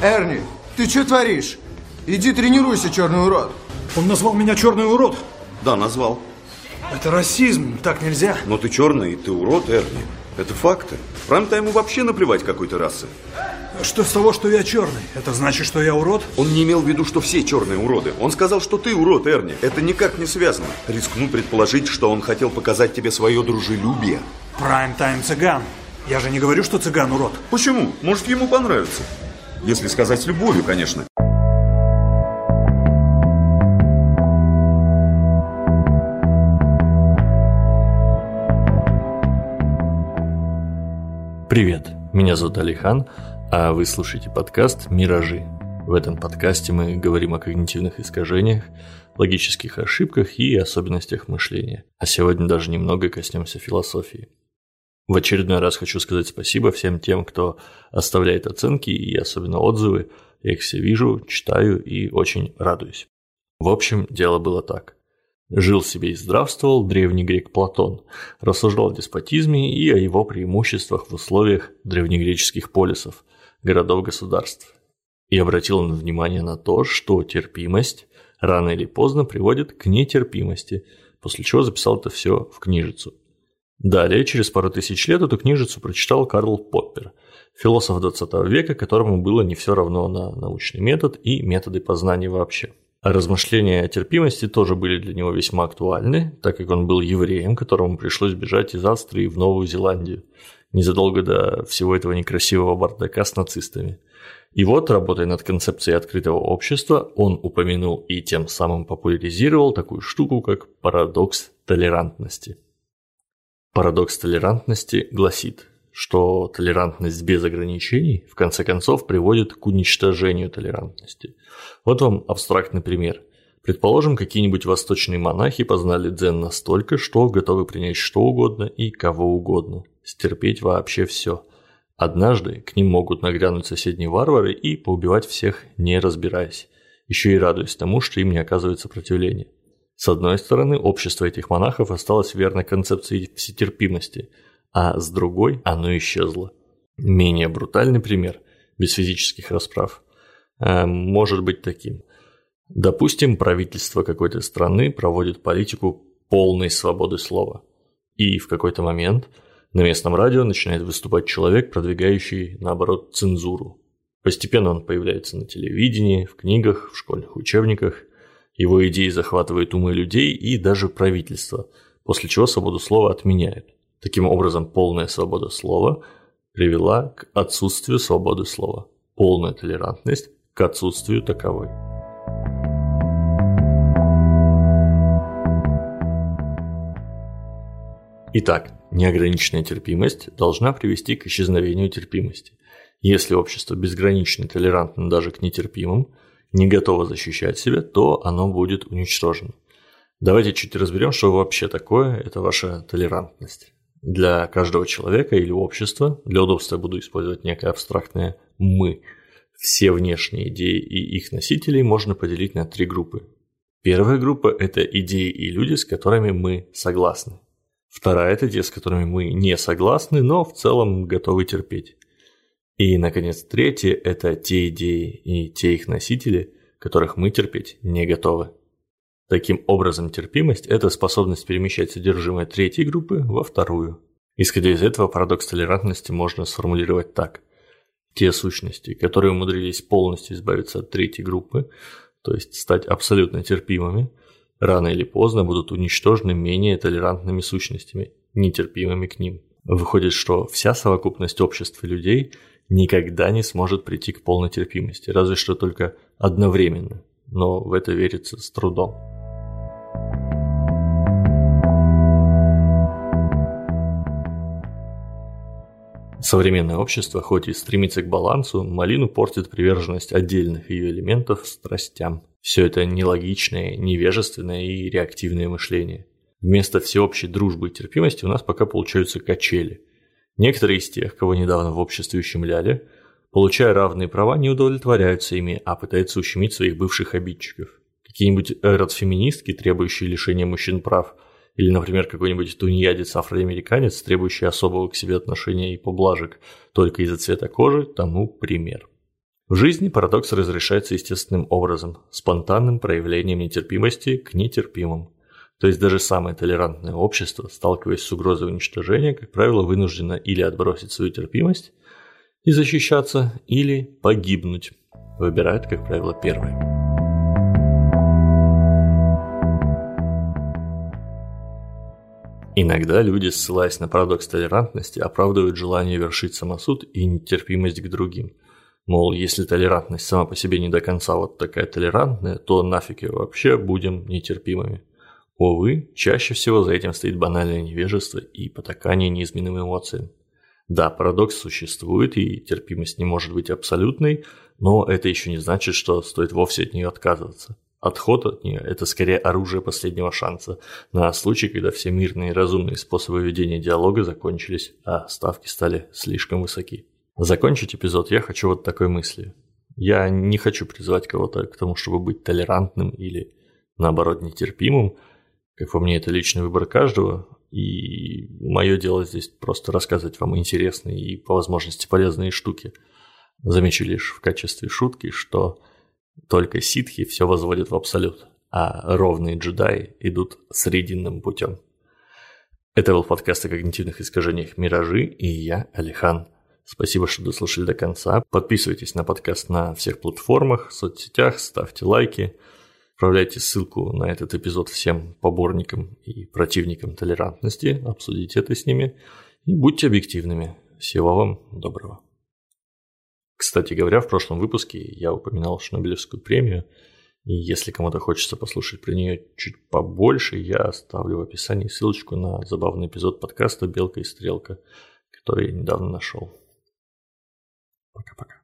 Эрни, ты что творишь? Иди тренируйся, черный урод. Он назвал меня черный урод. Да, назвал. Это расизм, так нельзя. Но ты черный, ты урод, Эрни. Это факты. Прайм-то ему вообще наплевать какой то расы. Что с того, что я черный? Это значит, что я урод? Он не имел в виду, что все черные уроды. Он сказал, что ты урод, Эрни. Это никак не связано. Рискну предположить, что он хотел показать тебе свое дружелюбие. Прайм-тайм цыган. Я же не говорю, что цыган урод. Почему? Может, ему понравится. Если сказать с любовью, конечно. Привет, меня зовут Алихан, а вы слушаете подкаст «Миражи». В этом подкасте мы говорим о когнитивных искажениях, логических ошибках и особенностях мышления. А сегодня даже немного коснемся философии. В очередной раз хочу сказать спасибо всем тем, кто оставляет оценки и особенно отзывы. Я их все вижу, читаю и очень радуюсь. В общем, дело было так. Жил себе и здравствовал древний грек Платон, рассуждал о деспотизме и о его преимуществах в условиях древнегреческих полисов, городов-государств. И обратил он внимание на то, что терпимость рано или поздно приводит к нетерпимости, после чего записал это все в книжицу. Далее, через пару тысяч лет, эту книжицу прочитал Карл Поппер, философ 20 века, которому было не все равно на научный метод и методы познания вообще. А размышления о терпимости тоже были для него весьма актуальны, так как он был евреем, которому пришлось бежать из Австрии в Новую Зеландию, незадолго до всего этого некрасивого бардака с нацистами. И вот, работая над концепцией открытого общества, он упомянул и тем самым популяризировал такую штуку, как парадокс толерантности. Парадокс толерантности гласит, что толерантность без ограничений в конце концов приводит к уничтожению толерантности. Вот вам абстрактный пример. Предположим, какие-нибудь восточные монахи познали дзен настолько, что готовы принять что угодно и кого угодно, стерпеть вообще все. Однажды к ним могут нагрянуть соседние варвары и поубивать всех, не разбираясь, еще и радуясь тому, что им не оказывает сопротивления. С одной стороны, общество этих монахов осталось верно концепции всетерпимости – а с другой оно исчезло. Менее брутальный пример, без физических расправ, э, может быть таким. Допустим, правительство какой-то страны проводит политику полной свободы слова. И в какой-то момент на местном радио начинает выступать человек, продвигающий, наоборот, цензуру. Постепенно он появляется на телевидении, в книгах, в школьных учебниках. Его идеи захватывают умы людей и даже правительство, после чего свободу слова отменяют. Таким образом, полная свобода слова привела к отсутствию свободы слова. Полная толерантность к отсутствию таковой. Итак, неограниченная терпимость должна привести к исчезновению терпимости. Если общество безгранично толерантно даже к нетерпимым, не готово защищать себя, то оно будет уничтожено. Давайте чуть разберем, что вообще такое это ваша толерантность для каждого человека или общества, для удобства я буду использовать некое абстрактное «мы», все внешние идеи и их носителей можно поделить на три группы. Первая группа – это идеи и люди, с которыми мы согласны. Вторая – это те, с которыми мы не согласны, но в целом готовы терпеть. И, наконец, третье – это те идеи и те их носители, которых мы терпеть не готовы. Таким образом, терпимость – это способность перемещать содержимое третьей группы во вторую. Исходя из этого, парадокс толерантности можно сформулировать так. Те сущности, которые умудрились полностью избавиться от третьей группы, то есть стать абсолютно терпимыми, рано или поздно будут уничтожены менее толерантными сущностями, нетерпимыми к ним. Выходит, что вся совокупность обществ и людей никогда не сможет прийти к полной терпимости, разве что только одновременно, но в это верится с трудом. Современное общество, хоть и стремится к балансу, малину портит приверженность отдельных ее элементов страстям. Все это нелогичное, невежественное и реактивное мышление. Вместо всеобщей дружбы и терпимости у нас пока получаются качели. Некоторые из тех, кого недавно в обществе ущемляли, получая равные права, не удовлетворяются ими, а пытаются ущемить своих бывших обидчиков. Какие-нибудь эротфеминистки, требующие лишения мужчин прав – или, например, какой-нибудь тунеядец-афроамериканец, требующий особого к себе отношения и поблажек только из-за цвета кожи, тому пример. В жизни парадокс разрешается естественным образом, спонтанным проявлением нетерпимости к нетерпимым. То есть даже самое толерантное общество, сталкиваясь с угрозой уничтожения, как правило, вынуждено или отбросить свою терпимость и защищаться, или погибнуть. Выбирают, как правило, первое. Иногда люди, ссылаясь на парадокс толерантности, оправдывают желание вершить самосуд и нетерпимость к другим. Мол, если толерантность сама по себе не до конца вот такая толерантная, то нафиг ее вообще будем нетерпимыми. Увы, чаще всего за этим стоит банальное невежество и потакание неизменным эмоциям. Да, парадокс существует, и терпимость не может быть абсолютной, но это еще не значит, что стоит вовсе от нее отказываться. Отход от нее – это скорее оружие последнего шанса на случай, когда все мирные и разумные способы ведения диалога закончились, а ставки стали слишком высоки. Закончить эпизод я хочу вот такой мыслью. Я не хочу призывать кого-то к тому, чтобы быть толерантным или, наоборот, нетерпимым – как по мне, это личный выбор каждого, и мое дело здесь просто рассказывать вам интересные и по возможности полезные штуки. Замечу лишь в качестве шутки, что только ситхи все возводят в абсолют, а ровные джедаи идут срединным путем. Это был подкаст о когнитивных искажениях «Миражи» и я, Алихан. Спасибо, что дослушали до конца. Подписывайтесь на подкаст на всех платформах, соцсетях, ставьте лайки – Отправляйте ссылку на этот эпизод всем поборникам и противникам толерантности, обсудите это с ними и будьте объективными. Всего вам доброго. Кстати говоря, в прошлом выпуске я упоминал Шнобелевскую премию, и если кому-то хочется послушать про нее чуть побольше, я оставлю в описании ссылочку на забавный эпизод подкаста «Белка и стрелка», который я недавно нашел. Пока-пока.